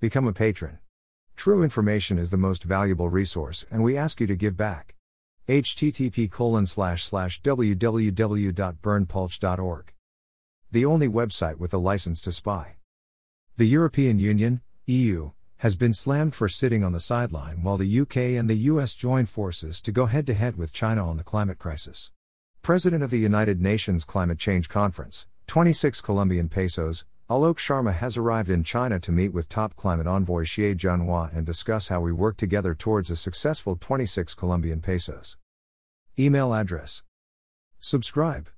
Become a patron. True information is the most valuable resource, and we ask you to give back. http www.berndpulch.org. The only website with a license to spy. The European Union, EU, has been slammed for sitting on the sideline while the UK and the US join forces to go head to head with China on the climate crisis. President of the United Nations Climate Change Conference, 26 Colombian pesos, Alok Sharma has arrived in China to meet with top climate envoy Xie Zhenhua and discuss how we work together towards a successful 26 Colombian pesos. Email address. Subscribe.